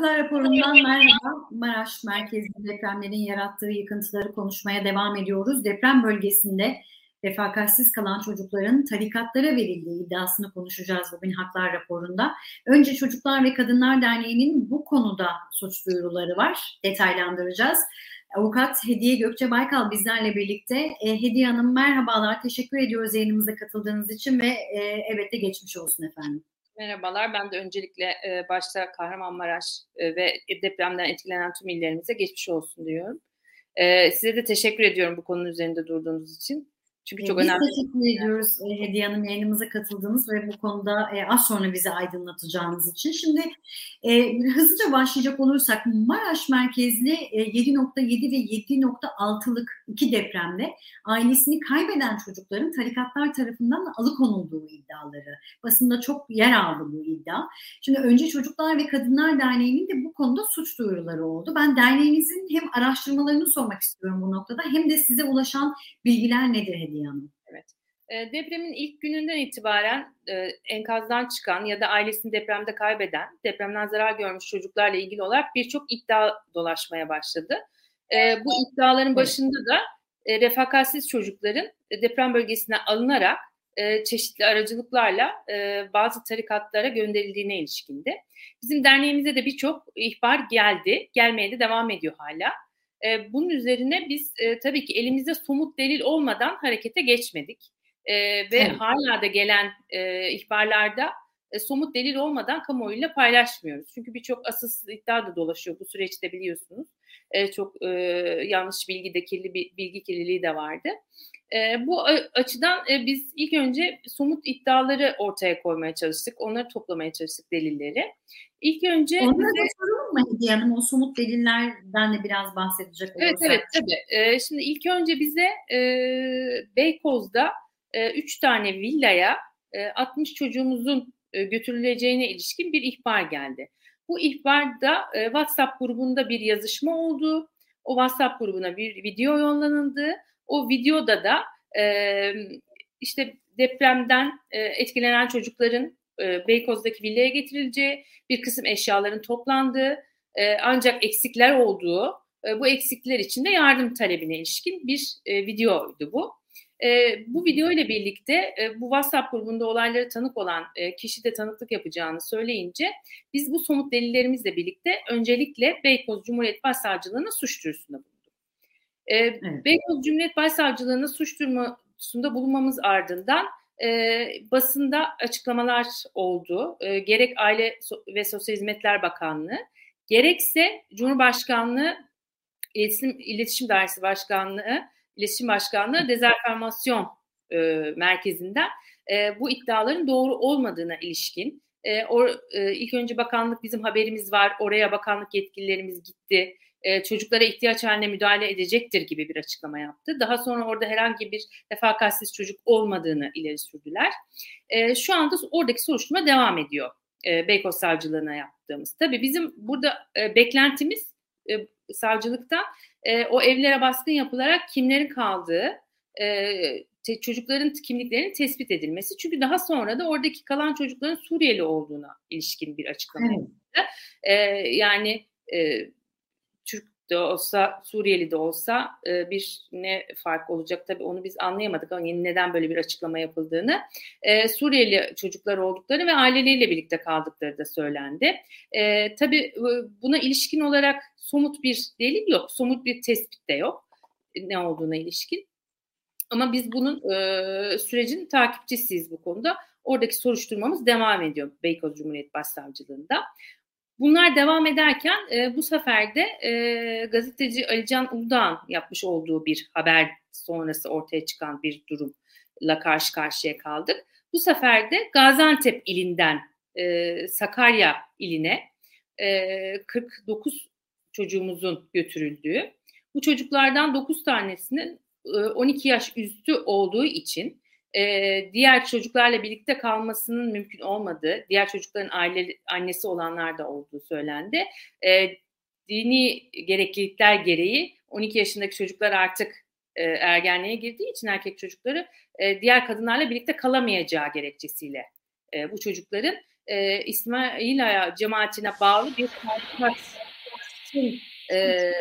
Haklar raporundan merhaba. Maraş merkezli depremlerin yarattığı yıkıntıları konuşmaya devam ediyoruz. Deprem bölgesinde refakatsiz kalan çocukların tarikatlara verildiği iddiasını konuşacağız bugün Haklar raporunda. Önce Çocuklar ve Kadınlar Derneği'nin bu konuda suç duyuruları var. Detaylandıracağız. Avukat Hediye Gökçe Baykal bizlerle birlikte. E, Hediye Hanım merhabalar, teşekkür ediyoruz yayınımıza katıldığınız için ve e, evet de geçmiş olsun efendim. Merhabalar, ben de öncelikle e, başta Kahramanmaraş e, ve depremden etkilenen tüm illerimize geçmiş olsun diyorum. E, size de teşekkür ediyorum bu konunun üzerinde durduğunuz için. Çünkü çok Biz önemli. Biz teşekkür ediyoruz e, Hediye Hanım yayınımıza katıldığınız ve bu konuda e, az sonra bizi aydınlatacağınız için. Şimdi e, hızlıca başlayacak olursak Maraş merkezli e, 7.7 ve 7.6'lık iki depremde ailesini kaybeden çocukların tarikatlar tarafından alıkonulduğu iddiaları. Basında çok yer aldı bu iddia. Şimdi önce Çocuklar ve Kadınlar Derneği'nin de bu konuda suç duyuruları oldu. Ben derneğinizin hem araştırmalarını sormak istiyorum bu noktada hem de size ulaşan bilgiler nedir Hediye Hediye Hanım. Evet. E, depremin ilk gününden itibaren e, enkazdan çıkan ya da ailesini depremde kaybeden, depremden zarar görmüş çocuklarla ilgili olarak birçok iddia dolaşmaya başladı. E, bu iddiaların başında da e, refakatsiz çocukların e, deprem bölgesine alınarak çeşitli aracılıklarla bazı tarikatlara gönderildiğine ilişkindi. Bizim derneğimize de birçok ihbar geldi, gelmeye de devam ediyor hala. E, bunun üzerine biz e, tabii ki elimizde somut delil olmadan harekete geçmedik. E, ve evet. hala da gelen e, ihbarlarda e, somut delil olmadan kamuoyuyla paylaşmıyoruz. Çünkü birçok asılsız iddia da dolaşıyor bu süreçte biliyorsunuz. E, çok e, yanlış bilgi de kirli bilgi kirliliği de vardı. E, bu açıdan e, biz ilk önce somut iddiaları ortaya koymaya çalıştık. Onları toplamaya çalıştık delilleri. İlk önce... Onları bize... soralım mı Hediye Hanım? O somut delillerden de biraz bahsedecek olursak. Evet, evet tabii. E, şimdi ilk önce bize e, Beykoz'da e, üç tane villaya e, 60 çocuğumuzun e, götürüleceğine ilişkin bir ihbar geldi. Bu ihbarda e, WhatsApp grubunda bir yazışma oldu. O WhatsApp grubuna bir video yollanıldı. O videoda da e, işte depremden etkilenen çocukların Beykoz'daki villaya getirileceği, bir kısım eşyaların toplandığı ancak eksikler olduğu, bu eksikler için de yardım talebine ilişkin bir videoydu bu. E, bu video ile birlikte e, bu WhatsApp grubunda olaylara tanık olan e, kişi de tanıklık yapacağını söyleyince biz bu somut delillerimizle birlikte öncelikle Beykoz Cumhuriyet Başsavcılığına suç duyurusunda bulunduk. E, evet. Beykoz Cumhuriyet Başsavcılığına suç duyurusunda bulunmamız ardından e, basında açıklamalar oldu. E, gerek Aile ve Sosyal Hizmetler Bakanlığı, gerekse Cumhurbaşkanlığı İletişim, İletişim Dairesi Başkanlığı, İletişim Başkanlığı Dezerformasyon e, Merkezi'nden e, bu iddiaların doğru olmadığına ilişkin. E, or, e, ilk önce bakanlık bizim haberimiz var, oraya bakanlık yetkililerimiz gitti e, çocuklara ihtiyaç haline müdahale edecektir gibi bir açıklama yaptı. Daha sonra orada herhangi bir refakatsiz çocuk olmadığını ileri sürdüler. E, şu anda oradaki soruşturma devam ediyor. E, Beykoz Savcılığına yaptığımız. Tabii bizim burada e, beklentimiz e, savcılıktan e, o evlere baskın yapılarak kimlerin kaldığı, e, te, çocukların kimliklerinin tespit edilmesi. Çünkü daha sonra da oradaki kalan çocukların Suriyeli olduğuna ilişkin bir açıklama evet. E, yani e, de olsa, Suriyeli de olsa e, bir ne fark olacak tabii onu biz anlayamadık ama neden böyle bir açıklama yapıldığını. E, Suriyeli çocuklar oldukları ve aileleriyle birlikte kaldıkları da söylendi. E, tabii buna ilişkin olarak somut bir delil yok, somut bir tespit de yok ne olduğuna ilişkin. Ama biz bunun e, sürecin takipçisiyiz bu konuda. Oradaki soruşturmamız devam ediyor Beykoz Cumhuriyet Başsavcılığında. Bunlar devam ederken e, bu sefer de e, gazeteci Alican Uludağ'ın yapmış olduğu bir haber sonrası ortaya çıkan bir durumla karşı karşıya kaldık. Bu sefer de Gaziantep ilinden e, Sakarya iline e, 49 çocuğumuzun götürüldüğü, bu çocuklardan 9 tanesinin e, 12 yaş üstü olduğu için e, diğer çocuklarla birlikte kalmasının mümkün olmadığı, diğer çocukların aile annesi olanlar da olduğu söylendi. E, dini gereklilikler gereği 12 yaşındaki çocuklar artık e, ergenliğe girdiği için erkek çocukları e, diğer kadınlarla birlikte kalamayacağı gerekçesiyle e, bu çocukların e, İsmailaya cemaatine bağlı bir e,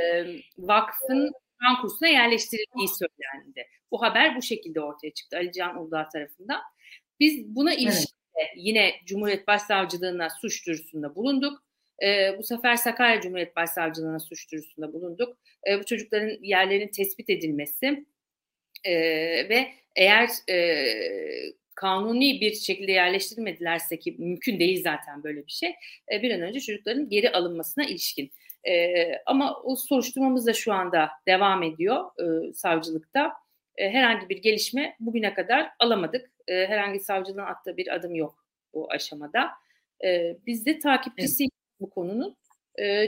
vakfın Kur'an kursuna yerleştirildiği söylendi. Bu haber bu şekilde ortaya çıktı Ali Can Uludağ tarafından. Biz buna ilişkin evet. yine Cumhuriyet Başsavcılığına suç duyurusunda bulunduk. E, bu sefer Sakarya Cumhuriyet Başsavcılığına suç duyurusunda bulunduk. E, bu çocukların yerlerinin tespit edilmesi e, ve eğer e, kanuni bir şekilde yerleştirmedilerse ki mümkün değil zaten böyle bir şey e, bir an önce çocukların geri alınmasına ilişkin. E, ama o soruşturmamız da şu anda devam ediyor e, savcılıkta. E, herhangi bir gelişme bugüne kadar alamadık. E, herhangi savcılığın attığı bir adım yok bu aşamada. E, biz de takipçisiyiz evet. bu konunun.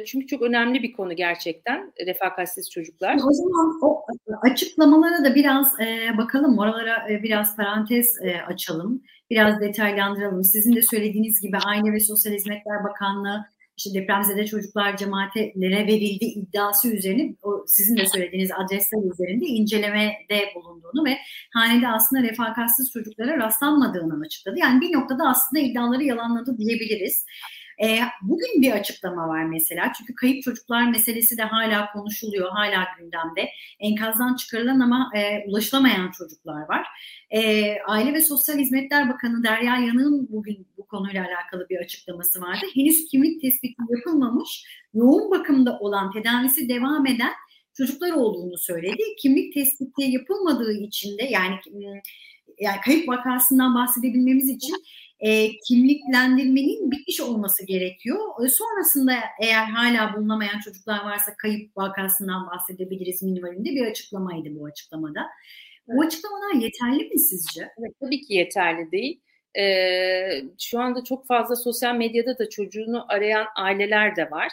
Çünkü çok önemli bir konu gerçekten refakatsiz çocuklar. O zaman o açıklamalara da biraz e, bakalım. Oralara e, biraz parantez e, açalım. Biraz detaylandıralım. Sizin de söylediğiniz gibi Aile ve Sosyal Hizmetler Bakanlığı işte depremzede çocuklar cemaatlere verildi iddiası üzerine o sizin de söylediğiniz adresler üzerinde incelemede bulunduğunu ve hanede aslında refakatsiz çocuklara rastlanmadığını açıkladı. Yani bir noktada aslında iddiaları yalanladı diyebiliriz. E, bugün bir açıklama var mesela çünkü kayıp çocuklar meselesi de hala konuşuluyor, hala gündemde. Enkazdan çıkarılan ama e, ulaşılamayan çocuklar var. E, Aile ve Sosyal Hizmetler Bakanı Derya Yanık'ın bugün bu konuyla alakalı bir açıklaması vardı. Henüz kimlik tespiti yapılmamış, yoğun bakımda olan, tedavisi devam eden çocuklar olduğunu söyledi. Kimlik tespiti yapılmadığı için de yani yani kayıp vakasından bahsedebilmemiz için e, kimliklendirmenin bitmiş olması gerekiyor. E, sonrasında eğer hala bulunamayan çocuklar varsa kayıp vakasından bahsedebiliriz minimalinde bir açıklamaydı bu açıklamada. Bu açıklamalar yeterli mi sizce? Evet, tabii ki yeterli değil. Ee, şu anda çok fazla sosyal medyada da çocuğunu arayan aileler de var.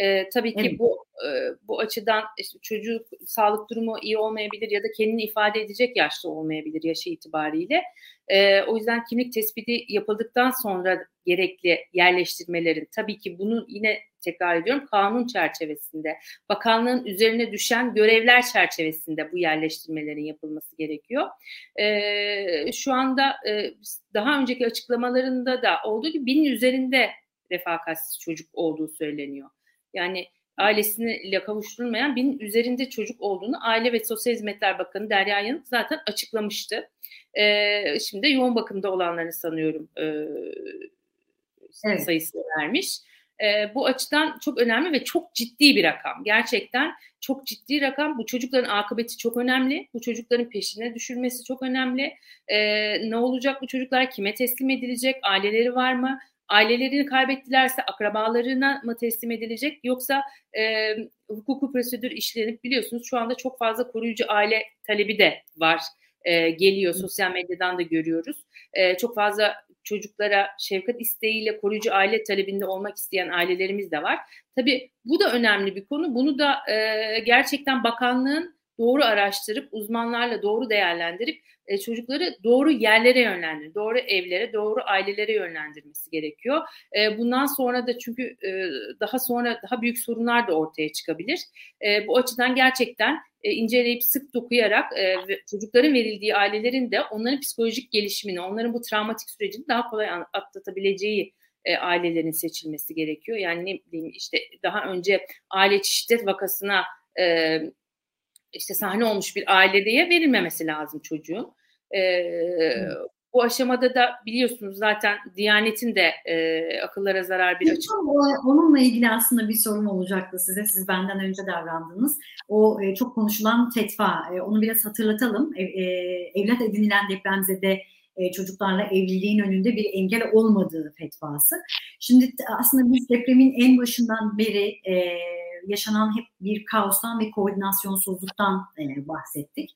E, tabii ki evet. bu e, bu açıdan işte çocuk sağlık durumu iyi olmayabilir ya da kendini ifade edecek yaşta olmayabilir yaşı itibariyle. E, o yüzden kimlik tespiti yapıldıktan sonra gerekli yerleştirmelerin tabii ki bunu yine tekrar ediyorum kanun çerçevesinde bakanlığın üzerine düşen görevler çerçevesinde bu yerleştirmelerin yapılması gerekiyor. E, şu anda e, daha önceki açıklamalarında da olduğu gibi binin üzerinde refakatsiz çocuk olduğu söyleniyor. Yani ailesine kavuşturulmayan binin üzerinde çocuk olduğunu Aile ve Sosyal Hizmetler Bakanı Derya Yanık zaten açıklamıştı. E, şimdi yoğun bakımda olanları sanıyorum e, evet. sayısını vermiş. E, bu açıdan çok önemli ve çok ciddi bir rakam. Gerçekten çok ciddi rakam. Bu çocukların akıbeti çok önemli. Bu çocukların peşine düşürmesi çok önemli. E, ne olacak bu çocuklar? Kime teslim edilecek? Aileleri var mı? Ailelerini kaybettilerse akrabalarına mı teslim edilecek yoksa e, hukuku prosedür işlenip biliyorsunuz şu anda çok fazla koruyucu aile talebi de var e, geliyor sosyal medyadan da görüyoruz. E, çok fazla çocuklara şefkat isteğiyle koruyucu aile talebinde olmak isteyen ailelerimiz de var. Tabii bu da önemli bir konu. Bunu da e, gerçekten bakanlığın doğru araştırıp uzmanlarla doğru değerlendirip e, çocukları doğru yerlere yönlendir, doğru evlere, doğru ailelere yönlendirmesi gerekiyor. E, bundan sonra da çünkü e, daha sonra daha büyük sorunlar da ortaya çıkabilir. E, bu açıdan gerçekten e, inceleyip sık dokuyarak e, çocukların verildiği ailelerin de onların psikolojik gelişimini, onların bu travmatik sürecini daha kolay atlatabileceği e, ailelerin seçilmesi gerekiyor. Yani ne bileyim işte daha önce aile şiddet vakasına e, işte sahne olmuş bir aileye verilmemesi lazım çocuğun. E, bu aşamada da biliyorsunuz zaten Diyanet'in de e, akıllara zarar bir açık. Onunla ilgili aslında bir sorum olacaktı size. Siz benden önce davrandınız. O e, çok konuşulan fetva. E, onu biraz hatırlatalım. E, e, evlat edinilen depremzede e, çocuklarla evliliğin önünde bir engel olmadığı fetvası. Şimdi aslında biz depremin en başından beri e, yaşanan hep bir kaostan ve koordinasyonsuzluktan e, bahsettik.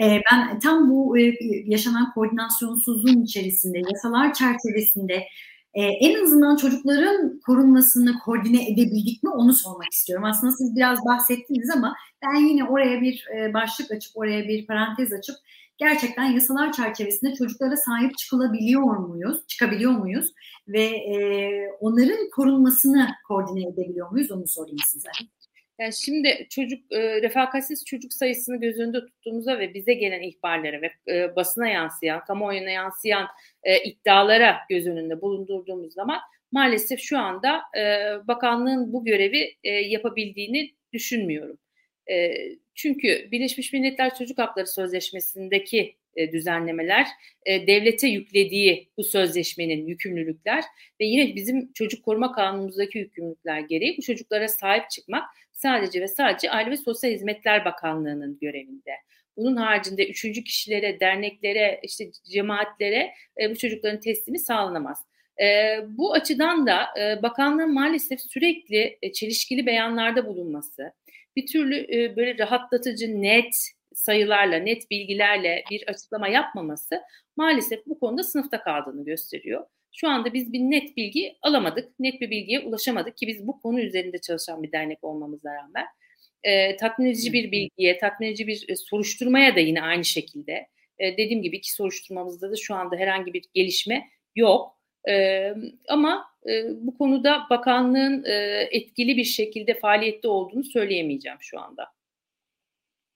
E, ben tam bu e, yaşanan koordinasyonsuzluğun içerisinde, yasalar çerçevesinde e, en azından çocukların korunmasını koordine edebildik mi onu sormak istiyorum. Aslında siz biraz bahsettiniz ama ben yine oraya bir e, başlık açıp oraya bir parantez açıp gerçekten yasalar çerçevesinde çocuklara sahip çıkılabiliyor muyuz, çıkabiliyor muyuz ve e, onların korunmasını koordine edebiliyor muyuz onu sorayım size. Yani şimdi çocuk e, refakatsiz çocuk sayısını göz önünde tuttuğumuzda ve bize gelen ihbarlara ve e, basına yansıyan, kamuoyuna yansıyan e, iddialara göz önünde bulundurduğumuz zaman maalesef şu anda e, bakanlığın bu görevi e, yapabildiğini düşünmüyorum. E, çünkü Birleşmiş Milletler Çocuk Hakları Sözleşmesi'ndeki e, düzenlemeler, e, devlete yüklediği bu sözleşmenin yükümlülükler ve yine bizim çocuk koruma kanunumuzdaki yükümlülükler gereği bu çocuklara sahip çıkmak sadece ve sadece Aile ve Sosyal Hizmetler Bakanlığı'nın görevinde. Bunun haricinde üçüncü kişilere, derneklere, işte cemaatlere e, bu çocukların teslimi sağlanamaz. Bu açıdan da bakanlığın maalesef sürekli çelişkili beyanlarda bulunması, bir türlü e, böyle rahatlatıcı, net sayılarla, net bilgilerle bir açıklama yapmaması maalesef bu konuda sınıfta kaldığını gösteriyor. Şu anda biz bir net bilgi alamadık, net bir bilgiye ulaşamadık ki biz bu konu üzerinde çalışan bir dernek olmamıza rağmen. E, tatmin edici bir bilgiye, tatmin edici bir e, soruşturmaya da yine aynı şekilde. E, dediğim gibi iki soruşturmamızda da şu anda herhangi bir gelişme yok. E, ama e, bu konuda bakanlığın e, etkili bir şekilde faaliyette olduğunu söyleyemeyeceğim şu anda.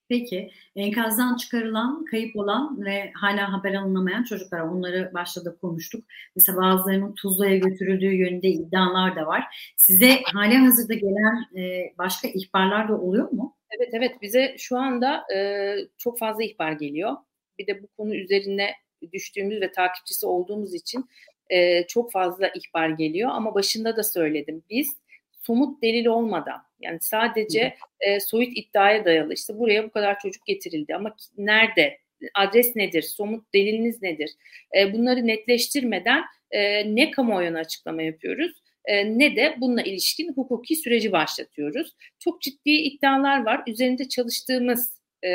Peki enkazdan çıkarılan, kayıp olan ve hala haber alınamayan çocuklar onları başta da konuştuk. Mesela bazılarının Tuzla'ya götürüldüğü yönünde iddialar da var. Size hali hazırda gelen e, başka ihbarlar da oluyor mu? Evet evet bize şu anda e, çok fazla ihbar geliyor. Bir de bu konu üzerine düştüğümüz ve takipçisi olduğumuz için e, çok fazla ihbar geliyor. Ama başında da söyledim biz somut delil olmadan yani sadece e, soyut iddiaya dayalı işte buraya bu kadar çocuk getirildi ama nerede adres nedir somut deliliniz nedir e, bunları netleştirmeden e, ne kamuoyuna açıklama yapıyoruz ne de bununla ilişkin hukuki süreci başlatıyoruz. Çok ciddi iddialar var. Üzerinde çalıştığımız e,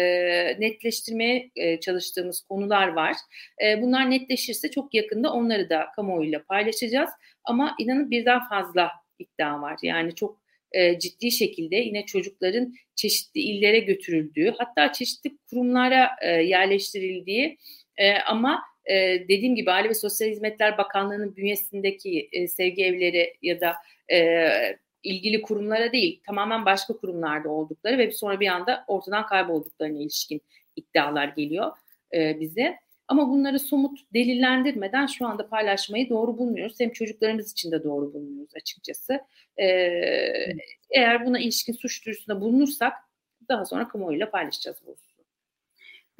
netleştirmeye e, çalıştığımız konular var. E, bunlar netleşirse çok yakında onları da kamuoyuyla paylaşacağız. Ama inanın birden fazla iddia var. Yani çok e, ciddi şekilde yine çocukların çeşitli illere götürüldüğü hatta çeşitli kurumlara e, yerleştirildiği e, ama e, dediğim gibi Aile ve Sosyal Hizmetler Bakanlığı'nın bünyesindeki e, sevgi evleri ya da e, ilgili kurumlara değil tamamen başka kurumlarda oldukları ve sonra bir anda ortadan kaybolduklarına ilişkin iddialar geliyor e, bize. Ama bunları somut delillendirmeden şu anda paylaşmayı doğru bulmuyoruz. Hem çocuklarımız için de doğru bulmuyoruz açıkçası. Ee, eğer buna ilişkin suç duyurusunda bulunursak daha sonra kamuoyuyla paylaşacağız bu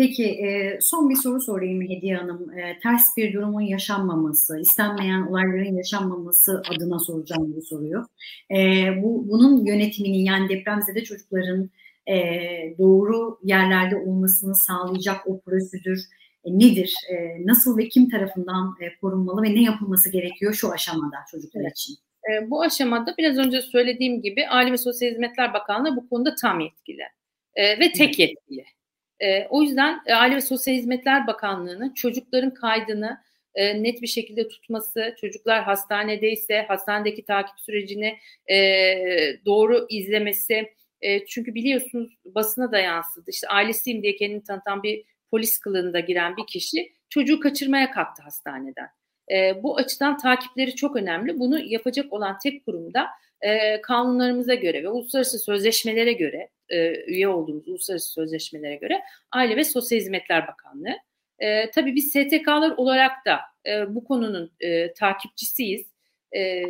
Peki e, son bir soru sorayım Hediye Hanım. E, ters bir durumun yaşanmaması, istenmeyen olayların yaşanmaması adına soracağım bu soruyu. E, bu Bunun yönetimini yani depremzede çocukların e, doğru yerlerde olmasını sağlayacak o prosedür e, nedir? E, nasıl ve kim tarafından e, korunmalı ve ne yapılması gerekiyor şu aşamada çocuklar evet. için? E, bu aşamada biraz önce söylediğim gibi Aile ve Sosyal Hizmetler Bakanlığı bu konuda tam yetkili e, ve tek yetkili. E, o yüzden e, Aile ve Sosyal Hizmetler Bakanlığı'nın çocukların kaydını e, net bir şekilde tutması, çocuklar hastanedeyse hastanedeki takip sürecini e, doğru izlemesi, e, çünkü biliyorsunuz basına da yansıdı. İşte ailesiyim diye kendini tanıtan bir polis kılığında giren bir kişi çocuğu kaçırmaya kalktı hastaneden. E, bu açıdan takipleri çok önemli. Bunu yapacak olan tek kurumda e, kanunlarımıza göre ve uluslararası sözleşmelere göre, e, üye olduğumuz uluslararası sözleşmelere göre Aile ve Sosyal Hizmetler Bakanlığı. E, tabii biz STK'lar olarak da e, bu konunun e, takipçisiyiz. E,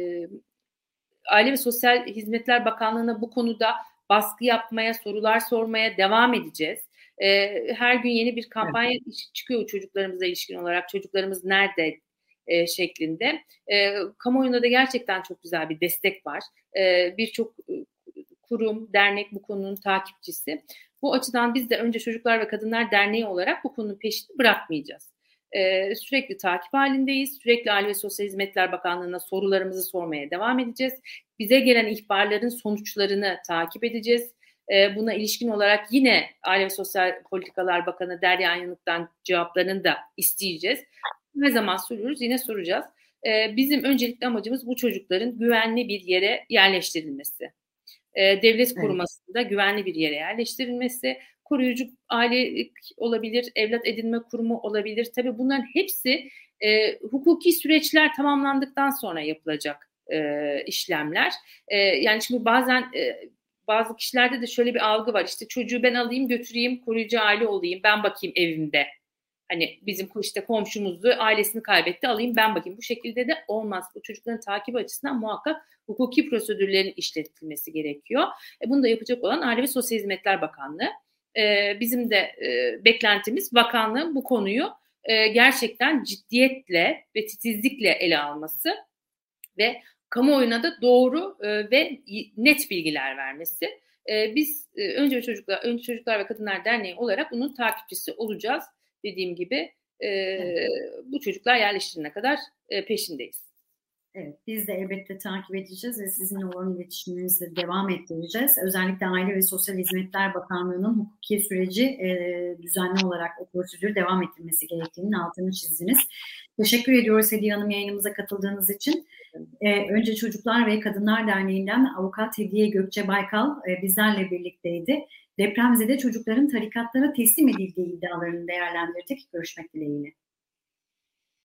Aile ve Sosyal Hizmetler Bakanlığı'na bu konuda baskı yapmaya, sorular sormaya devam edeceğiz. E, her gün yeni bir kampanya evet. çıkıyor çocuklarımıza ilişkin olarak. Çocuklarımız nerede e, şeklinde. E, kamuoyunda da gerçekten çok güzel bir destek var. E, Birçok kurum, dernek bu konunun takipçisi. Bu açıdan biz de önce Çocuklar ve Kadınlar Derneği olarak bu konunun peşini bırakmayacağız. Ee, sürekli takip halindeyiz. Sürekli Aile ve Sosyal Hizmetler Bakanlığı'na sorularımızı sormaya devam edeceğiz. Bize gelen ihbarların sonuçlarını takip edeceğiz. Ee, buna ilişkin olarak yine Aile ve Sosyal Politikalar Bakanı Derya Yanık'tan cevaplarını da isteyeceğiz. Ne zaman soruyoruz yine soracağız. Ee, bizim öncelikli amacımız bu çocukların güvenli bir yere yerleştirilmesi. Ee, devlet korumasında evet. güvenli bir yere yerleştirilmesi, koruyucu aile olabilir, evlat edinme kurumu olabilir. Tabii bunların hepsi e, hukuki süreçler tamamlandıktan sonra yapılacak e, işlemler. E, yani şimdi bazen e, bazı kişilerde de şöyle bir algı var. İşte çocuğu ben alayım götüreyim koruyucu aile olayım ben bakayım evimde. Hani bizim işte komşumuzu ailesini kaybetti alayım ben bakayım. Bu şekilde de olmaz. Bu çocukların takip açısından muhakkak hukuki prosedürlerin işletilmesi gerekiyor. E, bunu da yapacak olan Aile ve Sosyal Hizmetler Bakanlığı. E, bizim de e, beklentimiz bakanlığın bu konuyu e, gerçekten ciddiyetle ve titizlikle ele alması ve kamuoyuna da doğru e, ve net bilgiler vermesi. E, biz e, önce çocuklar, önce çocuklar ve kadınlar derneği olarak bunun takipçisi olacağız. Dediğim gibi e, bu çocuklar yerleştirene kadar e, peşindeyiz. Evet, biz de elbette takip edeceğiz ve sizinle olan iletişimimizi devam ettireceğiz. Özellikle Aile ve Sosyal Hizmetler Bakanlığı'nın hukuki süreci e, düzenli olarak o prosedürü devam ettirmesi gerektiğinin altını çizdiniz. Teşekkür ediyoruz Hediye Hanım yayınımıza katıldığınız için. E, önce Çocuklar ve Kadınlar Derneği'nden Avukat Hediye Gökçe Baykal e, bizlerle birlikteydi. Depremzede çocukların tarikatlara teslim edildiği iddialarını değerlendirdik. Görüşmek dileğiyle.